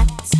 I